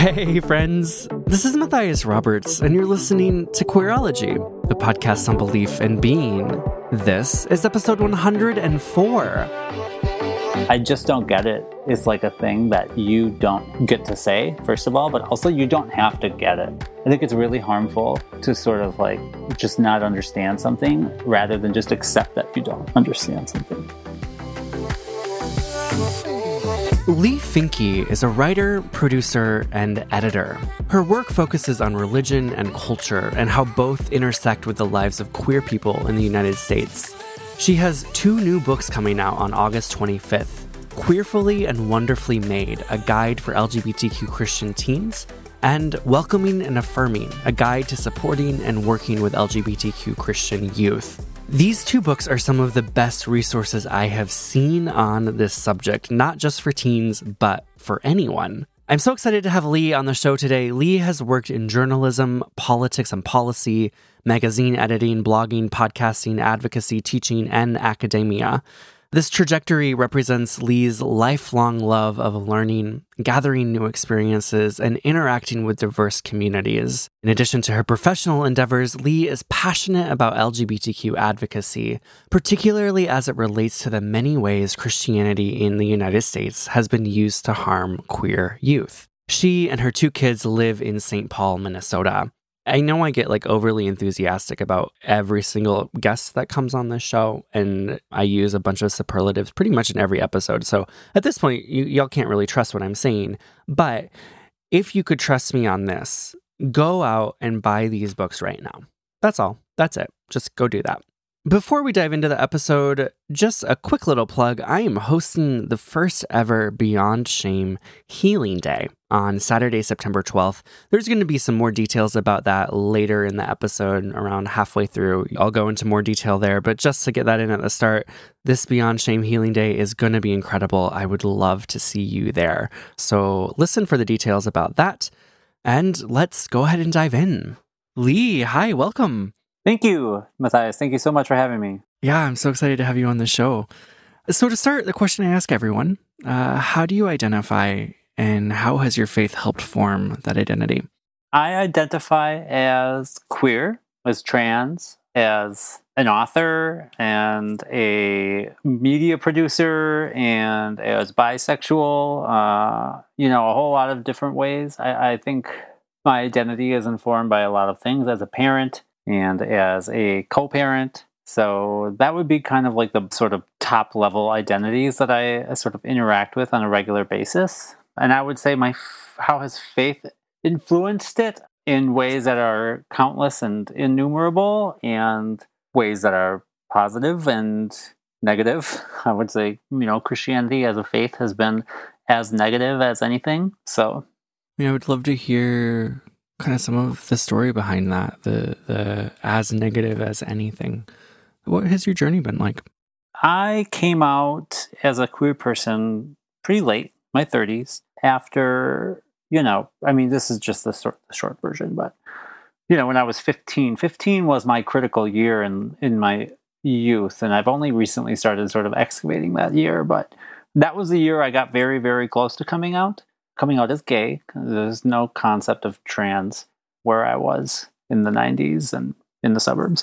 Hey, friends. This is Matthias Roberts, and you're listening to Queerology, the podcast on belief and being. This is episode 104. I just don't get it. It's like a thing that you don't get to say, first of all, but also you don't have to get it. I think it's really harmful to sort of like just not understand something rather than just accept that you don't understand something. Leigh Finke is a writer, producer, and editor. Her work focuses on religion and culture and how both intersect with the lives of queer people in the United States. She has two new books coming out on August 25th Queerfully and Wonderfully Made, a guide for LGBTQ Christian teens, and Welcoming and Affirming, a guide to supporting and working with LGBTQ Christian youth. These two books are some of the best resources I have seen on this subject, not just for teens, but for anyone. I'm so excited to have Leigh on the show today. Leigh has worked in journalism, politics and policy, magazine editing, blogging, podcasting, advocacy, teaching, and academia. This trajectory represents Leigh's lifelong love of learning, gathering new experiences, and interacting with diverse communities. In addition to her professional endeavors, Leigh is passionate about LGBTQ advocacy, particularly as it relates to the many ways Christianity in the United States has been used to harm queer youth. She and her two kids live in St. Paul, Minnesota. I know I get like overly enthusiastic about every single guest that comes on this show, and I use a bunch of superlatives pretty much in every episode. So at this point, you, y'all can't really trust what I'm saying. But if you could trust me on this, go out and buy these books right now. That's all. That's it. Just go do that. Before we dive into the episode, just a quick little plug. I am hosting the first ever Beyond Shame Healing Day on Saturday, September 12th. There's going to be some more details about that later in the episode, around halfway through. I'll go into more detail there, but just to get that in at the start, this Beyond Shame Healing Day is going to be incredible. I would love to see you there. So listen for the details about that. And let's go ahead and dive in. Leigh, hi, welcome. Thank you, Matthias. Thank you so much for having me. Yeah, I'm so excited to have you on the show. So, to start, the question I ask everyone uh, How do you identify and how has your faith helped form that identity? I identify as queer, as trans, as an author and a media producer and as bisexual, uh, you know, a whole lot of different ways. I, I think my identity is informed by a lot of things as a parent and as a co parent. So that would be kind of like the sort of top level identities that I sort of interact with on a regular basis. And I would say my how has faith influenced it in ways that are countless and innumerable and ways that are positive and negative. I would say, you know, Christianity as a faith has been as negative as anything. So, yeah, I would love to hear kind of some of the story behind that, the the as negative as anything. What has your journey been like? I came out as a queer person pretty late, my 30s, after, you know, I mean, this is just the short, the short version, but, you know, when I was 15, 15 was my critical year in, in my youth. And I've only recently started sort of excavating that year, but that was the year I got very, very close to coming out coming out as gay. There's no concept of trans where I was in the 90s and in the suburbs.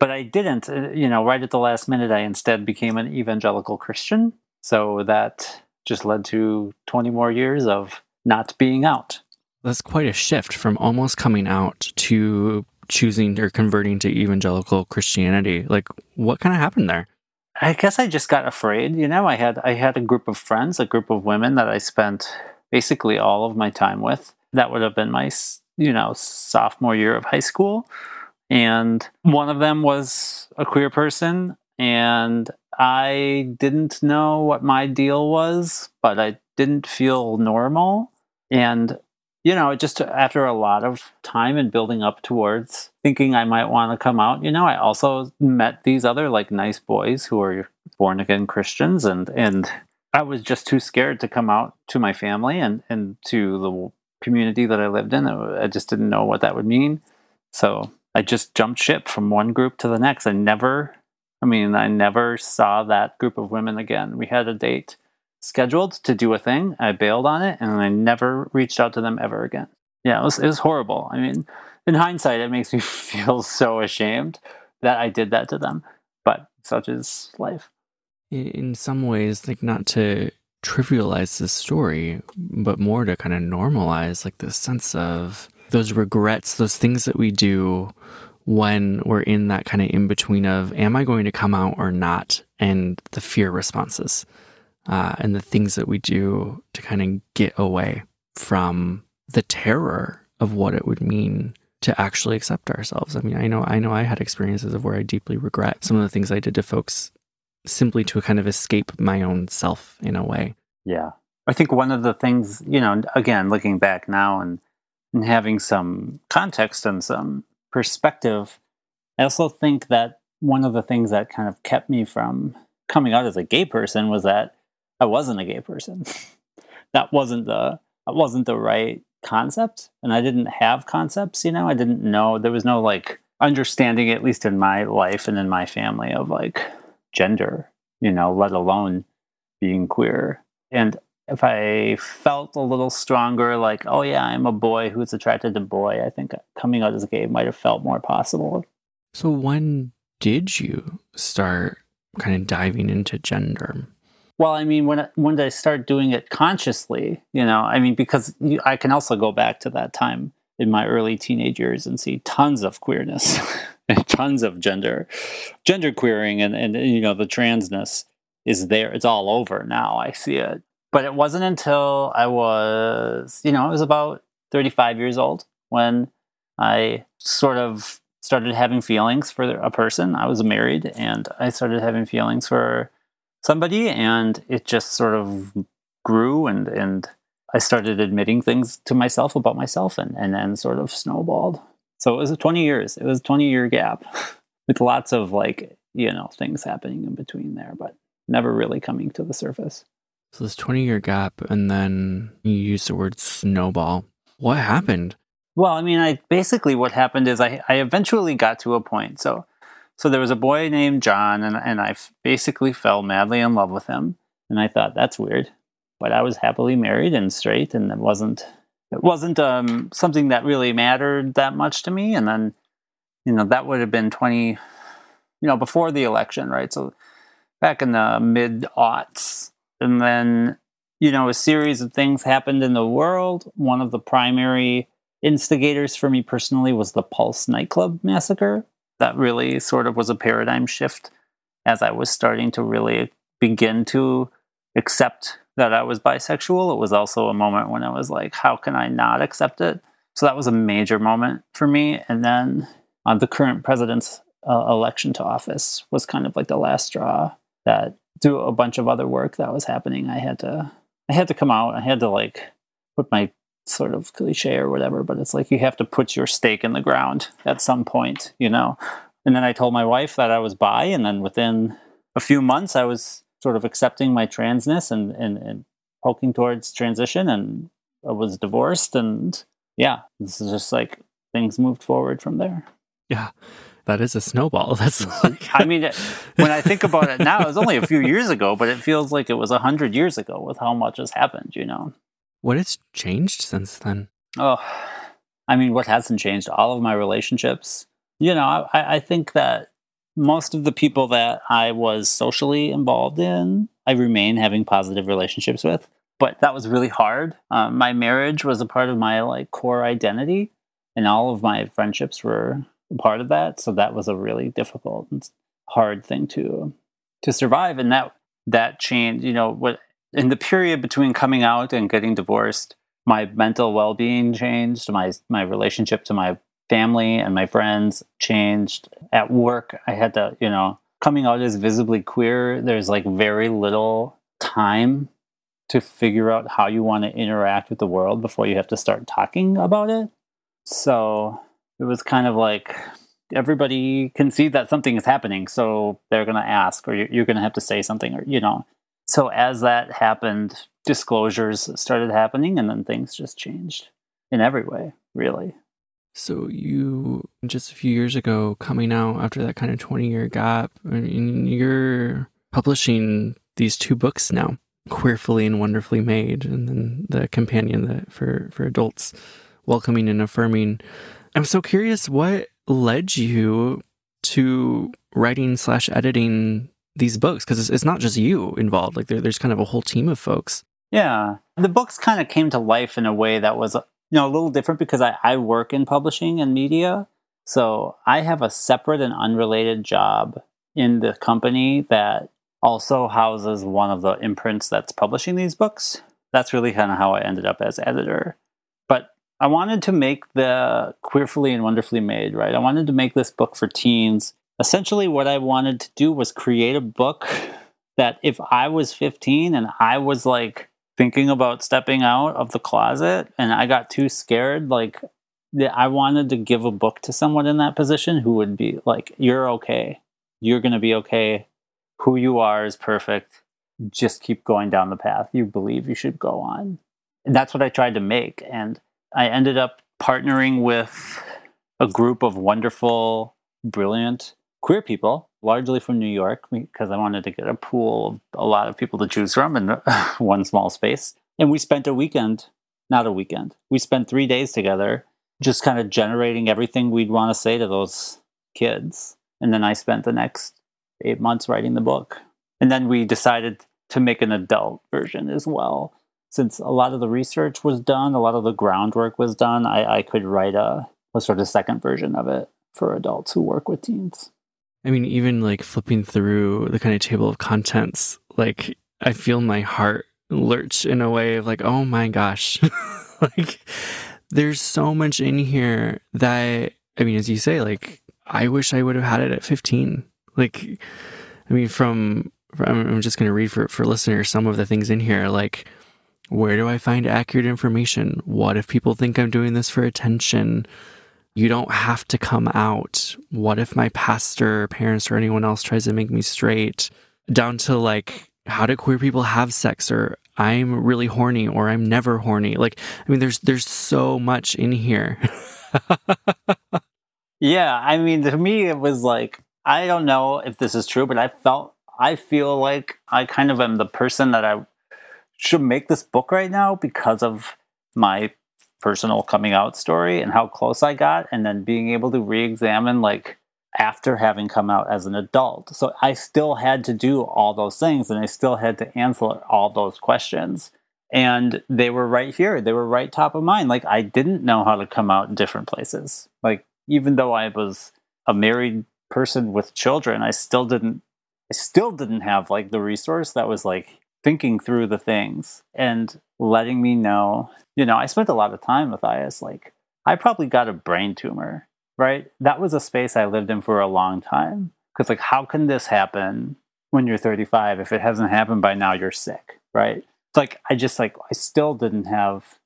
But I didn't, uh, you know, right at the last minute, I instead became an evangelical Christian. So that just led to 20 more years of not being out. That's quite a shift from almost coming out to choosing or converting to evangelical Christianity. Like, what kind of happened there? I guess I just got afraid. You know, I had I had a group of friends, a group of women that I spent basically all of my time with. That would have been my, you know, sophomore year of high school. And one of them was a queer person. And I didn't know what my deal was, but I didn't feel normal. And, you know, just after a lot of time and building up towards thinking I might want to come out, you know, I also met these other like nice boys who are born again Christians and, and I was just too scared to come out to my family and, and to the community that I lived in. I just didn't know what that would mean. So I just jumped ship from one group to the next. I never, I mean, I never saw that group of women again. We had a date scheduled to do a thing. I bailed on it and I never reached out to them ever again. Yeah, it was, it was horrible. I mean, in hindsight, it makes me feel so ashamed that I did that to them. But such is life. In some ways, like not to trivialize the story, but more to kind of normalize like the sense of those regrets, those things that we do when we're in that kind of in between of, am I going to come out or not? And the fear responses uh, and the things that we do to kind of get away from the terror of what it would mean to actually accept ourselves. I mean, I know, I know I had experiences of where I deeply regret some of the things I did to folks simply to kind of escape my own self in a way. Yeah. I think one of the things, you know, again, looking back now and, and having some context and some perspective, I also think that one of the things that kind of kept me from coming out as a gay person was that I wasn't a gay person. that wasn't the that wasn't the right concept and I didn't have concepts, you know. I didn't know there was no like understanding at least in my life and in my family of like gender, you know, let alone being queer. And if I felt a little stronger, like, oh yeah, I'm a boy who's attracted to boy, I think coming out as gay might have felt more possible. So when did you start kind of diving into gender? Well, I mean, when when did I start doing it consciously? You know, I mean, because I can also go back to that time in my early teenage years and see tons of queerness tons of gender, gender queering, and and you know the transness is there. It's all over now. I see it, but it wasn't until I was, you know, I was about thirty five years old when I sort of started having feelings for a person. I was married, and I started having feelings for somebody and it just sort of grew and and I started admitting things to myself about myself and, and then sort of snowballed. So it was 20 years. It was a 20 year gap with lots of like, you know, things happening in between there, but never really coming to the surface. So this 20 year gap, and then you use the word snowball. What happened? Well, I mean, I basically what happened is I, I eventually got to a point. So so there was a boy named John, and, and I basically fell madly in love with him. And I thought, that's weird. But I was happily married and straight, and it wasn't it wasn't um, something that really mattered that much to me. And then, you know, that would have been 20, you know, before the election, right? So back in the mid aughts. And then, you know, a series of things happened in the world. One of the primary instigators for me personally was the Pulse nightclub massacre that really sort of was a paradigm shift as I was starting to really begin to accept that I was bisexual. It was also a moment when I was like, how can I not accept it? So that was a major moment for me. And then uh, the current president's uh, election to office was kind of like the last straw that through a bunch of other work that was happening, I had to I had to come out. I had to like put my sort of cliche or whatever, but it's like you have to put your stake in the ground at some point, you know. And then I told my wife that I was bi, and then within a few months, I was sort of accepting my transness and and, and poking towards transition, and I was divorced, and yeah, this is just like things moved forward from there. Yeah. That is a snowball. That's mm-hmm. like... I mean, when I think about it now, it was only a few years ago, but it feels like it was a hundred years ago with how much has happened, you know? What has changed since then? Oh, I mean, what hasn't changed? All of my relationships. You know, I, I think that most of the people that I was socially involved in, I remain having positive relationships with. But that was really hard. Um, my marriage was a part of my like core identity, and all of my friendships were part of that. So that was a really difficult and hard thing to to survive. And that that changed. You know, what in the period between coming out and getting divorced, my mental well-being changed, my my relationship to my family and my friends changed. At work, I had to, you know, coming out as visibly queer, there's like very little time to figure out how you want to interact with the world before you have to start talking about it. So, it was kind of like everybody can see that something is happening, so they're going to ask or you're going to have to say something or you know, so as that happened, disclosures started happening, and then things just changed in every way, really. So you just a few years ago coming out after that kind of 20 year gap and you're publishing these two books now queerfully and wonderfully made, and then the companion that for for adults, welcoming and affirming. I'm so curious what led you to writing slash editing these books? Because it's, it's, not just you involved like there, there's kind of a whole team of folks. Yeah. The books kind of came to life in a way that was you know a little different because I, I work in publishing and media. So i have a separate and unrelated job in the company that also houses one of the imprints that's publishing these books. That's really kind of how i ended up as editor. But i wanted to make the queerfully and wonderfully made right? I wanted to make this book for teens. Essentially what I wanted to do was create a book that if I was 15 and I was like thinking about stepping out of the closet and I got too scared, like I wanted to give a book to someone in that position who would be like, You're okay. You're going to be okay. Who you are is perfect. Just keep going down the path you believe you should go on. And that's what I tried to make. And I ended up partnering with a group of wonderful, brilliant queer people, largely from New York, because I wanted to get a pool of a lot of people to choose from in one small space. And we spent a weekend, not a weekend, we spent three days together, just kind of generating everything we'd want to say to those kids. And then I spent the next eight months writing the book. And then we decided to make an adult version as well. Since a lot of the research was done, a lot of the groundwork was done, I, I could write a, a sort of second version of it for adults who work with teens. I mean, even like flipping through the kind of table of contents, like I feel my heart lurch in a way of like, oh my gosh, like there's so much in here that, I mean, as you say, like, I wish I would have had it at 15. Like, I mean, from, I'm just going to read for, for listeners some of the things in here, like, where do I find accurate information? What if people think I'm doing this for attention? You don't have to come out. What if my pastor, parents, or anyone else tries to make me straight? Down to like, how do queer people have sex? Or I'm really horny, or I'm never horny. Like, I mean, there's there's so much in here. yeah, I mean, to me, it was like I don't know if this is true, but I felt I feel like I kind of am the person that I should make this book right now because of my personal coming out story and how close I got, and then being able to re examine, like, after having come out as an adult. So I still had to do all those things and I still had to answer all those questions. And they were right here. They were right top of mind. Like, I didn't know how to come out in different places. Like, even though I was a married person with children, I still didn't. I still didn't have like the resource that was like thinking through the things and letting me know. You know, I spent a lot of time with IS. Like, I probably got a brain tumor, right? That was a space I lived in for a long time. Because, like, how can this happen when you're 35? If it hasn't happened by now, you're sick, right? It's like, I just, like, I still didn't have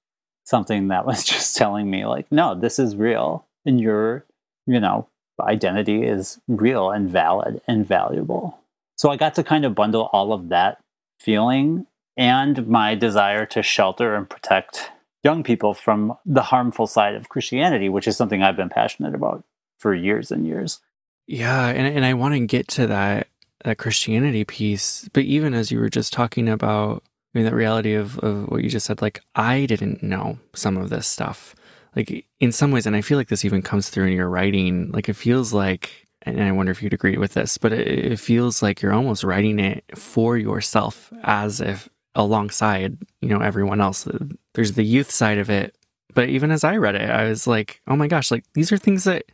something that was just telling me, like, no, this is real. And your, you know, identity is real and valid and valuable. So I got to kind of bundle all of that feeling and my desire to shelter and protect young people from the harmful side of Christianity, which is something I've been passionate about for years and years. Yeah, and and I want to get to that that Christianity piece, but even as you were just talking about I mean that reality of, of what you just said, like I didn't know some of this stuff. Like in some ways, and I feel like this even comes through in your writing, like it feels like and I wonder if you'd agree with this, but it, it feels like you're almost writing it for yourself as if alongside, you know, everyone else. There's the youth side of it. But even as I read it, I was like, oh my gosh, like these are things that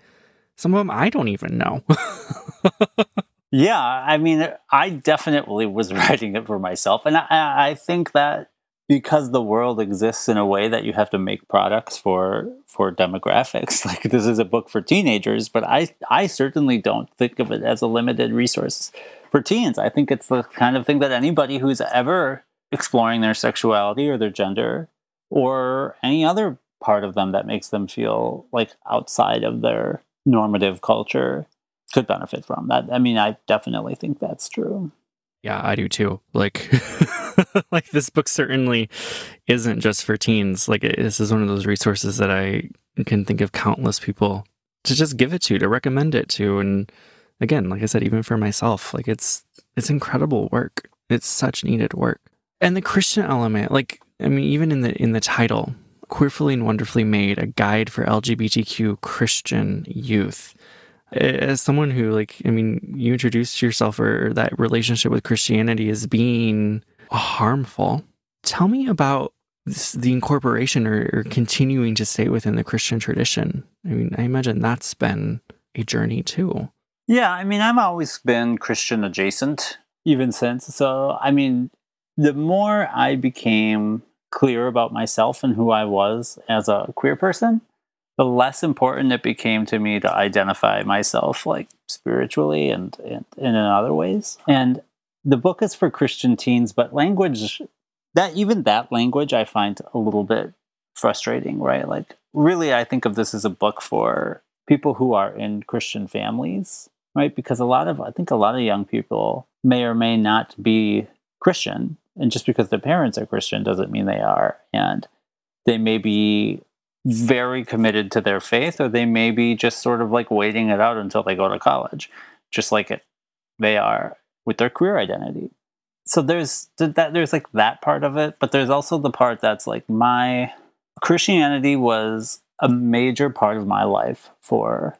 some of them I don't even know. yeah. I mean, I definitely was writing it for myself. And I, I think that because the world exists in a way that you have to make products for for demographics like this is a book for teenagers but i i certainly don't think of it as a limited resource for teens i think it's the kind of thing that anybody who's ever exploring their sexuality or their gender or any other part of them that makes them feel like outside of their normative culture could benefit from that i mean i definitely think that's true yeah i do too like like this book certainly isn't just for teens. Like it, this is one of those resources that I can think of countless people to just give it to, to recommend it to, and again, like I said, even for myself, like it's it's incredible work. It's such needed work. And the Christian element, like I mean, even in the in the title, Queerfully and Wonderfully Made, a guide for LGBTQ Christian youth. As someone who, like, I mean, you introduced yourself or that relationship with Christianity as being harmful. Tell me about this, the incorporation or, or continuing to stay within the Christian tradition. I mean, I imagine that's been a journey too. Yeah, I mean, I've always been Christian adjacent even since. So, I mean, the more I became clear about myself and who I was as a queer person, the less important it became to me to identify myself like spiritually and, and, and in other ways. And the book is for Christian teens, but language that even that language I find a little bit frustrating, right? Like really I think of this as a book for people who are in Christian families, right? Because a lot of I think a lot of young people may or may not be Christian and just because their parents are Christian doesn't mean they are. And they may be very committed to their faith, or they may be just sort of like waiting it out until they go to college, just like it they are with their queer identity. So there's that there's like that part of it, but there's also the part that's like my Christianity was a major part of my life for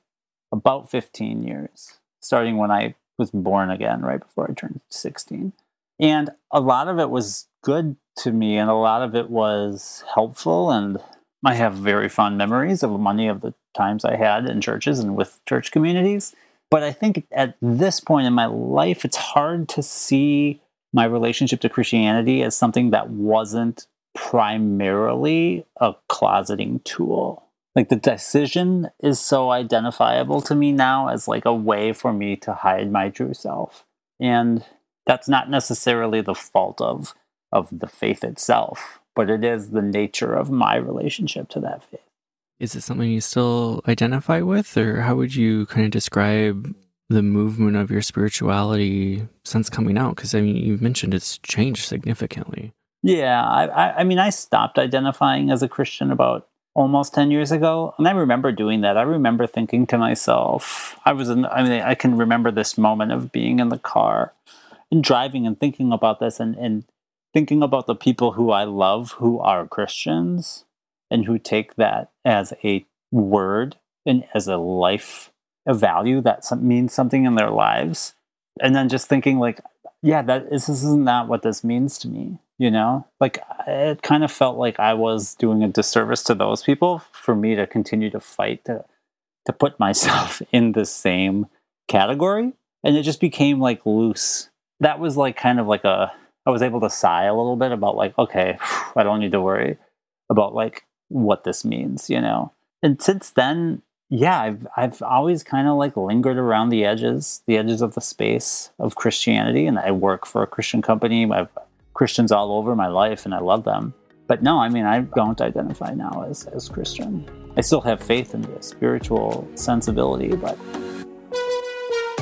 about 15 years, starting when I was born again, right before I turned 16. And a lot of it was good to me, and a lot of it was helpful. And I have very fond memories of many of the times I had in churches and with church communities. But I think at this point in my life, it's hard to see my relationship to Christianity as something that wasn't primarily a closeting tool. Like the decision is so identifiable to me now as like a way for me to hide my true self. And that's not necessarily the fault of of the faith itself, but it is the nature of my relationship to that faith. Is it something you still identify with, or how would you kind of describe the movement of your spirituality since coming out? Because I mean, you've mentioned it's changed significantly. Yeah, I, I, I mean, I stopped identifying as a Christian about almost 10 years ago. And I remember doing that. I remember thinking to myself, I was in, I mean, I can remember this moment of being in the car and driving and thinking about this and, and thinking about the people who I love who are Christians and who take that as a word and as a life, a value that means something in their lives. And then just thinking like, yeah, that is, this isn't that what this means to me, you know? Like it kind of felt like I was doing a disservice to those people for me to continue to fight to to put myself in the same category. And it just became like loose that was like kind of like a I was able to sigh a little bit about like okay, I don't need to worry about like what this means, you know. And since then, yeah, I've I've always kind of like lingered around the edges, the edges of the space of Christianity, and I work for a Christian company. I've Christians all over my life, and I love them. But no, I mean, I don't identify now as as Christian. I still have faith in the spiritual sensibility, but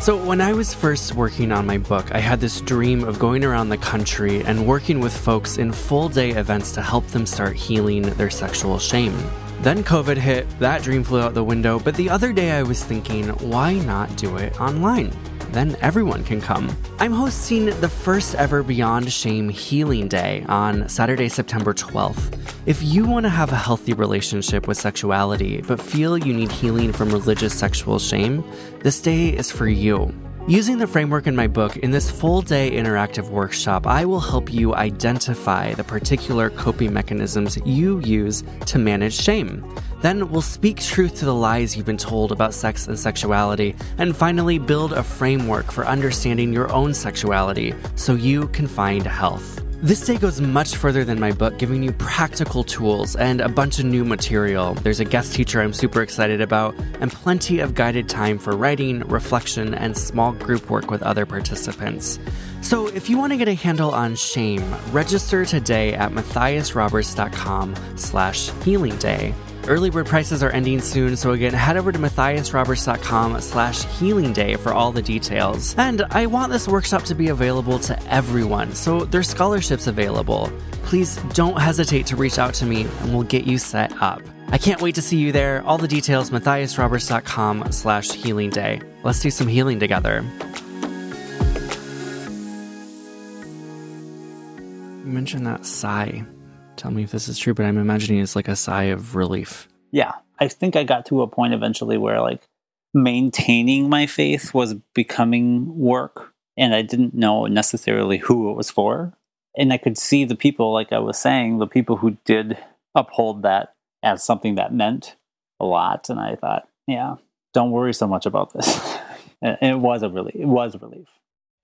so, when I was first working on my book, I had this dream of going around the country and working with folks in full day events to help them start healing their sexual shame. Then COVID hit, that dream flew out the window, but the other day I was thinking, why not do it online? Then everyone can come. I'm hosting the first ever Beyond Shame Healing Day on Saturday, September 12th. If you want to have a healthy relationship with sexuality but feel you need healing from religious sexual shame, this day is for you. Using the framework in my book, in this full day interactive workshop, I will help you identify the particular coping mechanisms you use to manage shame. Then we'll speak truth to the lies you've been told about sex and sexuality, and finally build a framework for understanding your own sexuality so you can find health. This day goes much further than my book, giving you practical tools and a bunch of new material. There's a guest teacher I'm super excited about, and plenty of guided time for writing, reflection, and small group work with other participants. So if you want to get a handle on shame, register today at matthiasroberts.com slash healing day. Early bird prices are ending soon, so again, head over to matthiasroberts.com slash healing day for all the details. And I want this workshop to be available to everyone, so there's scholarships available. Please don't hesitate to reach out to me and we'll get you set up. I can't wait to see you there. All the details, matthiasroberts.com slash healing day. Let's do some healing together. You mentioned that sigh. Tell me if this is true, but I'm imagining it's like a sigh of relief. Yeah. I think I got to a point eventually where like maintaining my faith was becoming work and I didn't know necessarily who it was for. And I could see the people, like I was saying, the people who did uphold that as something that meant a lot. And I thought, yeah, don't worry so much about this. and it was a relief. It was a relief.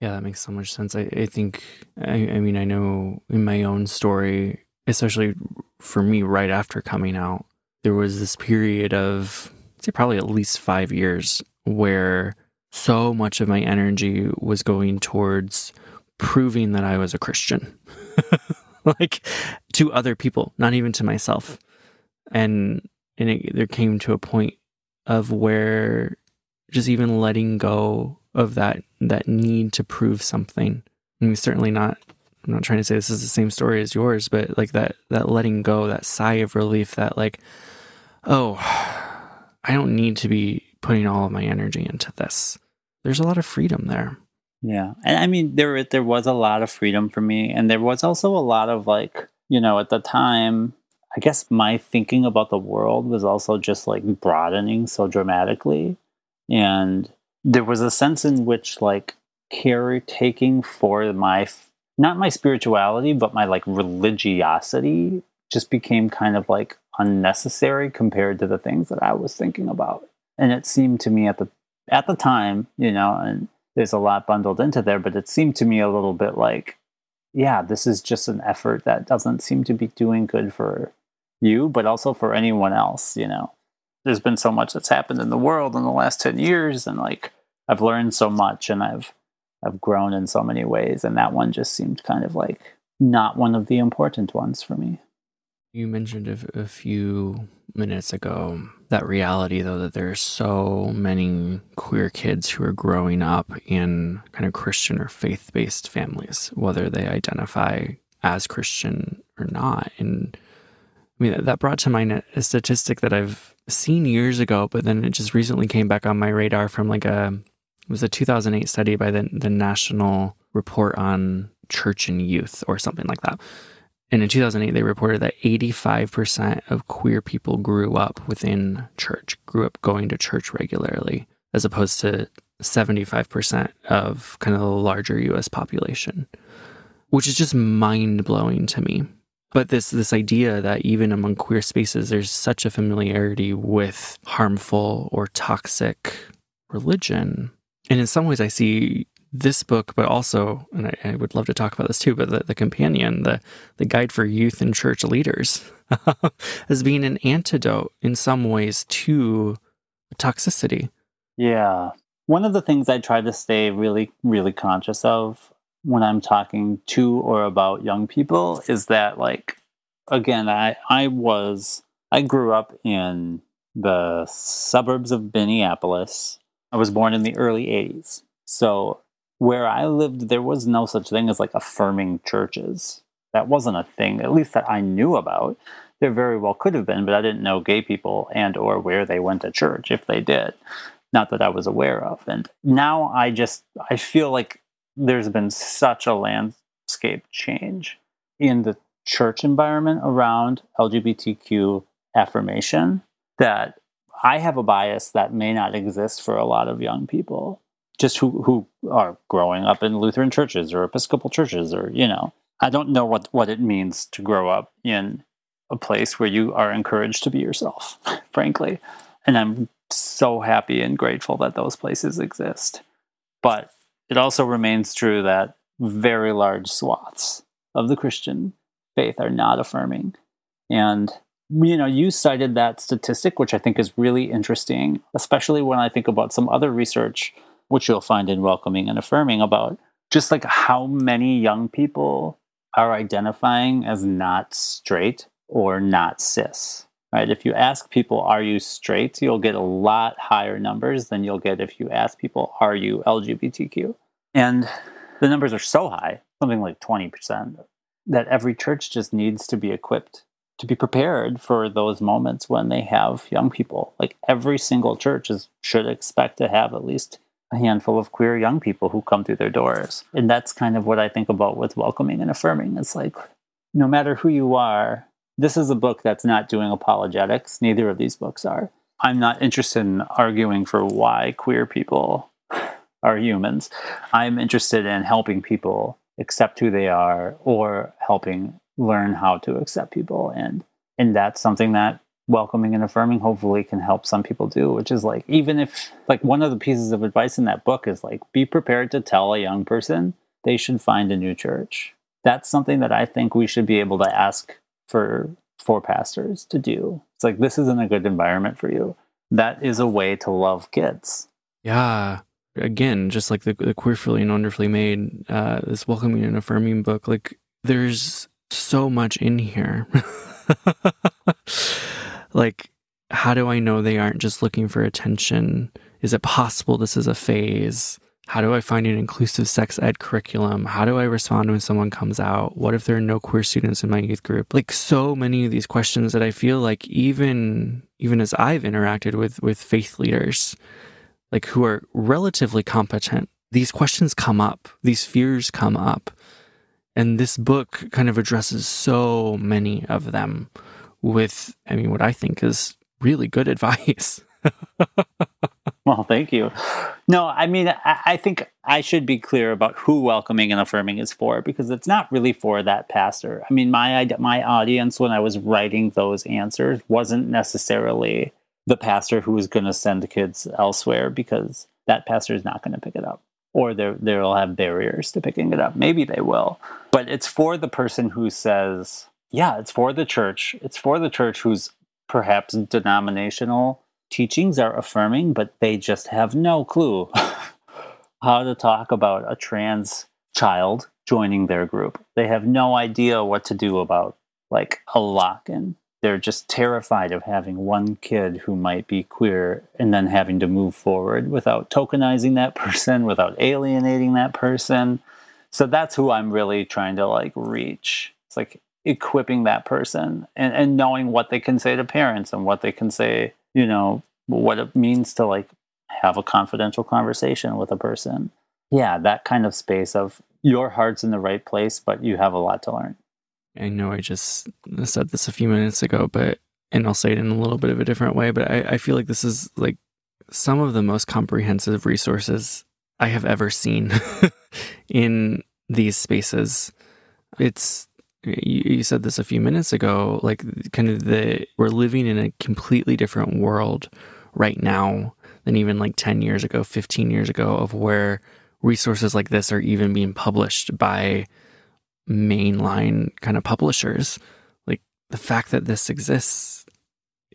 Yeah, that makes so much sense. I, I think, I, I mean, I know in my own story, especially for me right after coming out, there was this period of, I'd say probably at least five years where so much of my energy was going towards proving that I was a Christian, like to other people, not even to myself. And and it, there came to a point of where just even letting go of that that need to prove something. I mean, certainly not. I'm not trying to say this is the same story as yours, but like that that letting go, that sigh of relief, that like, oh, I don't need to be putting all of my energy into this. There's a lot of freedom there. Yeah. And I mean there there was a lot of freedom for me and there was also a lot of like, you know, at the time I guess my thinking about the world was also just like broadening so dramatically and there was a sense in which like caretaking for my not my spirituality but my like religiosity just became kind of like unnecessary compared to the things that I was thinking about and it seemed to me at the at the time, you know, and there's a lot bundled into there, but it seemed to me a little bit like, yeah, this is just an effort that doesn't seem to be doing good for you, but also for anyone else, you know. There's been so much that's happened in the world in the last 10 years and like I've learned so much and I've I've grown in so many ways and that one just seemed kind of like not one of the important ones for me. You mentioned a, a few minutes ago that reality, though, that there's so many queer kids who are growing up in kind of Christian or faith based families, whether they identify as Christian or not. And I mean, that brought to mind a statistic that I've seen years ago, but then it just recently came back on my radar from like a, it was a 2008 study by the, the National Report on Church and Youth or something like that. And in 2008, they reported that 85% of queer people grew up within church, grew up going to church regularly, as opposed to 75% of kind of the larger US population, which is just mind blowing to me. But this, this idea that even among queer spaces, there's such a familiarity with harmful or toxic religion. And in some ways, I see this book, but also, and I, I, would love to talk about this too, but the, the companion, the, the guide for youth and church leaders, as being an antidote in some ways to toxicity. Yeah. One of the things I try to stay really, really conscious of when I'm talking to or about young people is that, like, again, I, I was, I grew up in the suburbs of Minneapolis. I was born in the early 80s. So where I lived, there was no such thing as like affirming churches. That wasn't a thing, at least that I knew about. There very well could have been, but I didn't know gay people and or where they went to church if they did. Not that I was aware of. And now I just I feel like there's been such a landscape change in the church environment around LGBTQ affirmation that I have a bias that may not exist for a lot of young people just who who are growing up in Lutheran churches or Episcopal churches or you know. I don't know what what it means to grow up in a place where you are encouraged to be yourself frankly. And I'm so happy and grateful that those places exist. But it also remains true that very large swaths of the Christian faith are not affirming. And you know you cited that statistic which I think is really interesting especially when I think about some other research which you'll find in welcoming and affirming about just like how many young people are identifying as not straight or not cis. Right? If you ask people, are you straight, you'll get a lot higher numbers than you'll get if you ask people, are you LGBTQ? And the numbers are so high, something like 20%, that every church just needs to be equipped to be prepared for those moments when they have young people. Like every single church is, should expect to have at least a handful of queer young people who come through their doors. And that's kind of what I think about with welcoming and affirming. It's like no matter who you are, this is a book that's not doing apologetics. Neither of these books are. I'm not interested in arguing for why queer people are humans. I'm interested in helping people accept who they are or helping learn how to accept people. And and that's something that welcoming and affirming hopefully can help some people do which is like even if like one of the pieces of advice in that book is like be prepared to tell a young person they should find a new church. That's something that i think we should be able to ask for for pastors to do. It's like this isn't a good environment for you. That is a way to love kids. Yeah. Again just like the, the queerfully and wonderfully made uh this welcoming and affirming book like there's so much in here like, how do I know they aren't just looking for attention? Is it possible this is a phase? How do I find an inclusive sex ed curriculum? How do I respond when someone comes out? What if there are no queer students in my youth group? Like so many of these questions that I feel like even even as I've interacted with with faith leaders, like who are relatively competent, these questions come up, these fears come up. And this book kind of addresses so many of them with, I mean, what I think is really good advice. well, thank you. No, I mean, I, think I should be clear about who welcoming and affirming is for because it's not really for that pastor. I mean, my my audience when I was writing those answers wasn't necessarily the pastor who was going to send kids elsewhere because that pastor is not going to pick it up or they'll have barriers to picking it up. Maybe they will, but it's for the person who says, yeah, it's for the church. It's for the church whose perhaps denominational teachings are affirming, but they just have no clue how to talk about a trans child joining their group. They have no idea what to do about like a lock in. They're just terrified of having one kid who might be queer and then having to move forward without tokenizing that person, without alienating that person. So that's who I'm really trying to like reach. It's like equipping that person and, and knowing what they can say to parents and what they can say, you know, what it means to like have a confidential conversation with a person. Yeah, that kind of space of your heart's in the right place, but you have a lot to learn. I know I just said this a few minutes ago, but and I'll say it in a little bit of a different way, but I, I feel like this is like some of the most comprehensive resources I have ever seen in these spaces. It's you, said this a few minutes ago, like kind of the we're living in a completely different world right now than even like 10 years ago, 15 years ago, of where resources like this are even being published by mainline kind of publishers. Like the fact that this exists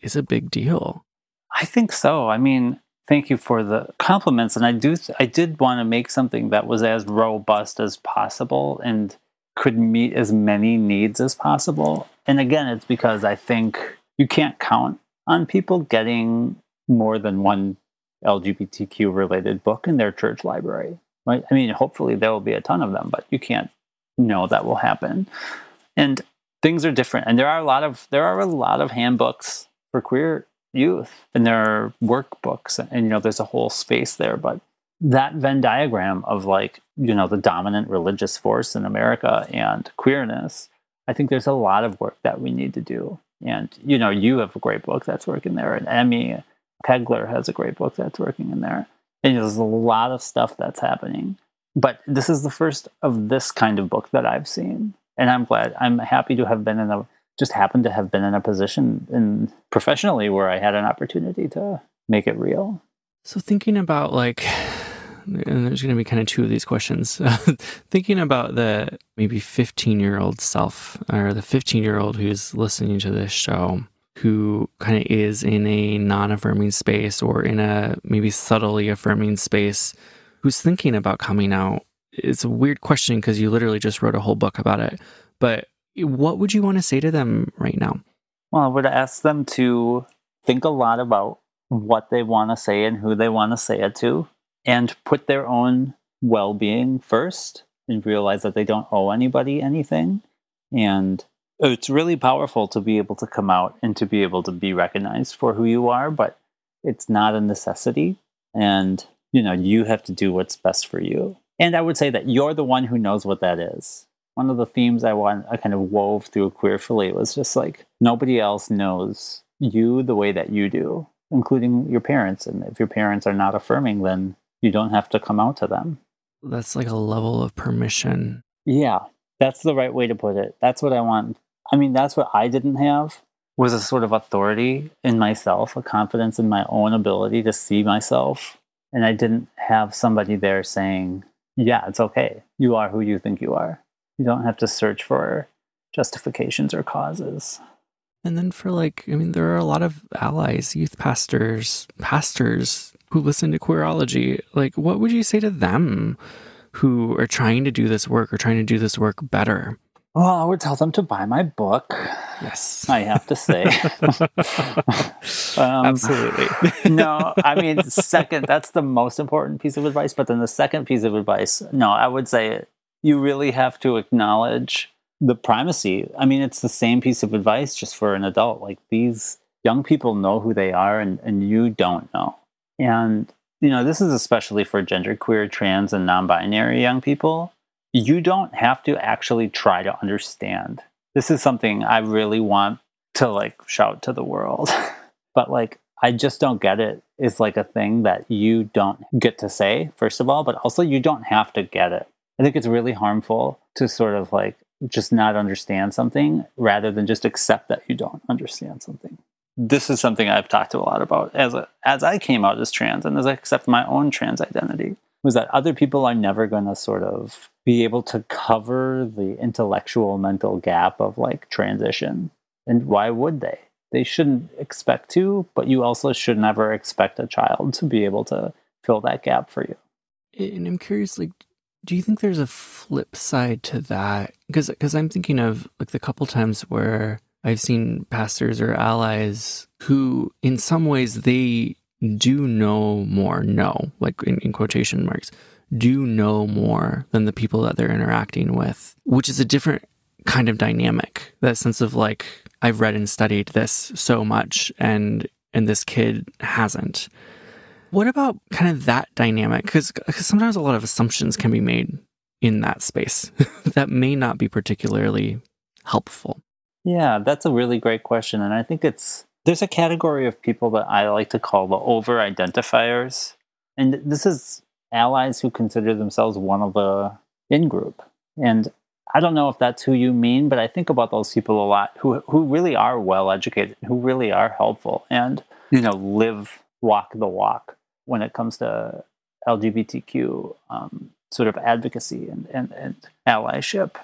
is a big deal. I think so. I mean, thank you for the compliments and I do I did want to make something that was as robust as possible and could meet as many needs as possible. And again, it's because I think you can't count on people getting more than one LGBTQ related book in their church library. Right? I mean, hopefully there will be a ton of them, but you can't know that will happen. And things are different. And there are a lot of there are a lot of handbooks for queer youth and there are workbooks and you know there's a whole space there, but that Venn diagram of like, you know, the dominant religious force in America and queerness, I think there's a lot of work that we need to do. And, you know, you have a great book that's working there, and Emmy Kegler has a great book that's working in there. And there's a lot of stuff that's happening. But this is the first of this kind of book that I've seen. And I'm glad, I'm happy to have been in a, just happened to have been in a position in professionally where I had an opportunity to make it real. So thinking about like and there's going to be kind of two of these questions. Thinking about the maybe 15 year old self or the 15 year old who's listening to this show, who kind of is in a non affirming space or in a maybe subtly affirming space, who's thinking about coming out. It's a weird question because you literally just wrote a whole book about it. But what would you want to say to them right now? Well, I would ask them to think a lot about what they want to say and who they want to say it to and put their own well being first and realize that they don't owe anybody anything. And it's really powerful to be able to come out and to be able to be recognized for who you are, but it's not a necessity. And, you know, you have to do what's best for you. And I would say that you're the one who knows what that is. One of the themes I want I kind of wove through queerfully was just like nobody else knows you the way that you do, including your parents. And if your parents are not affirming, then you don't have to come out to them. That's like a level of permission. Yeah, that's the right way to put it. That's what I want. I mean, that's what I didn't have was a sort of authority in myself, a confidence in my own ability to see myself. And I didn't have somebody there saying, yeah, it's okay. You are who you think you are. You don't have to search for justifications or causes. And then for like, I mean, there are a lot of allies, youth pastors, pastors who listen to Queerology. Like, what would you say to them who are trying to do this work or trying to do this work better? Well, I would tell them to buy my book. Yes. I have to say. um, Absolutely. no, I mean, second, that's the most important piece of advice. But then the second piece of advice, no, I would say you really have to acknowledge the primacy. I mean, it's the same piece of advice just for an adult. Like these young people know who they are and, and you don't know. And, you know, this is especially for genderqueer, trans, and non binary young people. You don't have to actually try to understand. This is something I really want to like shout to the world. but like, I just don't get it. is like a thing that you don't get to say, first of all, but also you don't have to get it. I think it's really harmful to sort of like just not understand something rather than just accept that you don't understand something. This is something I've talked to a lot about as a, as I came out as trans and as I accept my own trans identity was that other people are never going to sort of be able to cover the intellectual mental gap of like transition. And why would they? They shouldn't expect to, but you also should never expect a child to be able to fill that gap for you. And I'm curious, like, do you think there's a flip side to that? Because because I'm thinking of like the couple times where I've seen pastors or allies who, in some ways, they do know more. No, like in, in quotation marks, do know more than the people that they're interacting with, which is a different kind of dynamic. That sense of like I've read and studied this so much, and and this kid hasn't. What about kind of that dynamic? Because sometimes a lot of assumptions can be made in that space that may not be particularly helpful. Yeah, that's a really great question. And I think it's there's a category of people that I like to call the over identifiers. And this is allies who consider themselves one of the in group. And I don't know if that's who you mean, but I think about those people a lot who who really are well educated, who really are helpful and you know live walk the walk when it comes to LGBTQ um, sort of advocacy and, and, and allyship.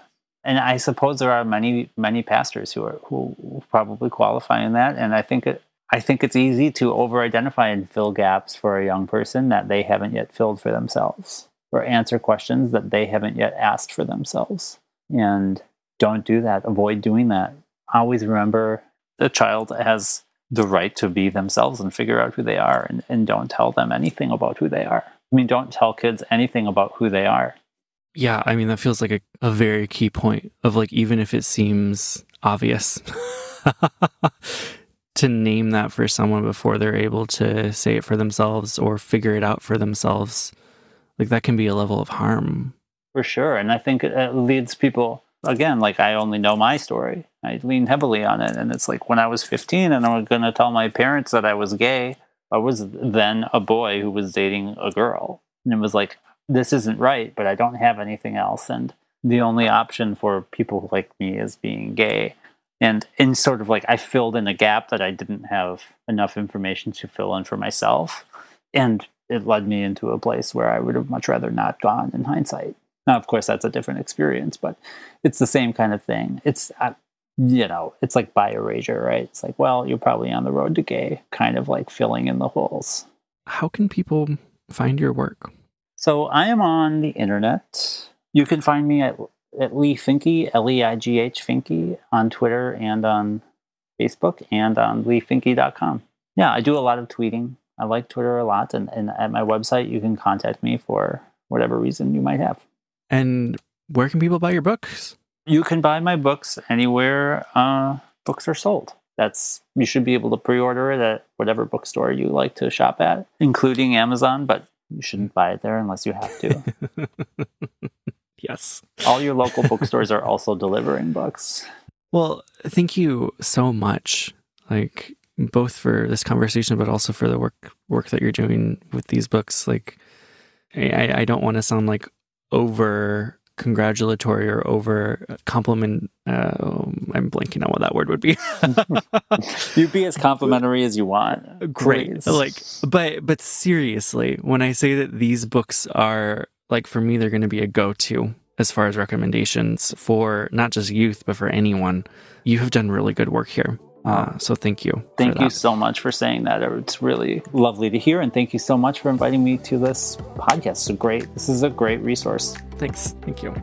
And I suppose there are many many pastors who are who probably qualify in that. And I think it, I think it's easy to over-identify and fill gaps for a young person that they haven't yet filled for themselves, or answer questions that they haven't yet asked for themselves. And don't do that. Avoid doing that. Always remember the child has the right to be themselves and figure out who they are and, and don't tell them anything about who they are. I mean, don't tell kids anything about who they are. Yeah, I mean, that feels like a, a very key point of like, even if it seems obvious, to name that for someone before they're able to say it for themselves or figure it out for themselves, like that can be a level of harm. For sure. And I think it leads people again, like I only know my story. I lean heavily on it. And it's like when I was 15 and I was going to tell my parents that I was gay, I was then a boy who was dating a girl. And it was like, this isn't right, but I don't have anything else. And the only option for people like me is being gay. And in sort of like, I filled in a gap that I didn't have enough information to fill in for myself. And it led me into a place where I would have much rather not gone in hindsight. Now, of course, that's a different experience, but it's the same kind of thing. It's, uh, you know, it's like by erasure, right? It's like, well, you're probably on the road to gay, kind of like filling in the holes. How can people find your work? So I am on the internet. You can find me at, at Leigh Finke, L E I G H Finke, on Twitter and on Facebook and on leighfinke.com. Yeah, I do a lot of tweeting. I like Twitter a lot. And, and at my website, you can contact me for whatever reason you might have. And where can people buy your books? You can buy my books anywhere uh, books are sold. That's you should be able to pre-order it at whatever bookstore you like to shop at, including Amazon. But you shouldn't buy it there unless you have to. yes. All your local bookstores are also delivering books. Well, thank you so much. Like both for this conversation, but also for the work work that you're doing with these books. Like, I, I don't want to sound like over congratulatory or over compliment. Uh, I'm blanking on what that word would be. you be as complimentary as you want. Great. Please. Like, but but seriously, when I say that these books are like for me, they're going to be a go-to as far as recommendations for not just youth, but for anyone. You have done really good work here. Uh, so thank you. Thank you so much for saying that. It's really lovely to hear, and thank you so much for inviting me to this podcast. It's a great. This is a great resource. Thanks. Thank you.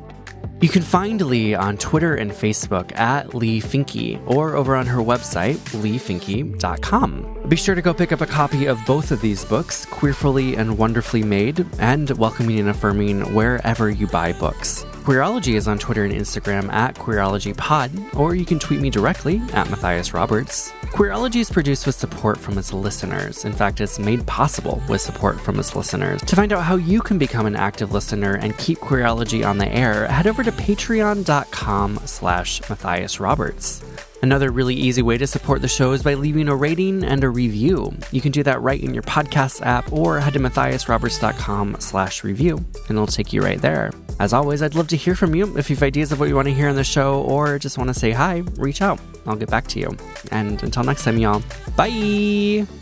You can find Leigh on Twitter and Facebook at Leigh Finke or over on her website, leighfinke.com. Be sure to go pick up a copy of both of these books, Queerfully and Wonderfully Made, and Welcoming and Affirming wherever you buy books. Queerology is on Twitter and Instagram at QueerologyPod, or you can tweet me directly at Matthias Roberts. Queerology is produced with support from its listeners. In fact, it's made possible with support from its listeners. To find out how you can become an active listener and keep Queerology on the air, head over to patreon.com slash Matthias Roberts. Another really easy way to support the show is by leaving a rating and a review. You can do that right in your podcast app or head to matthiasroberts.com slash review and it'll take you right there. As always, I'd love to hear from you. If you have ideas of what you want to hear on the show or just want to say hi, reach out. I'll get back to you. And until next time, y'all, bye!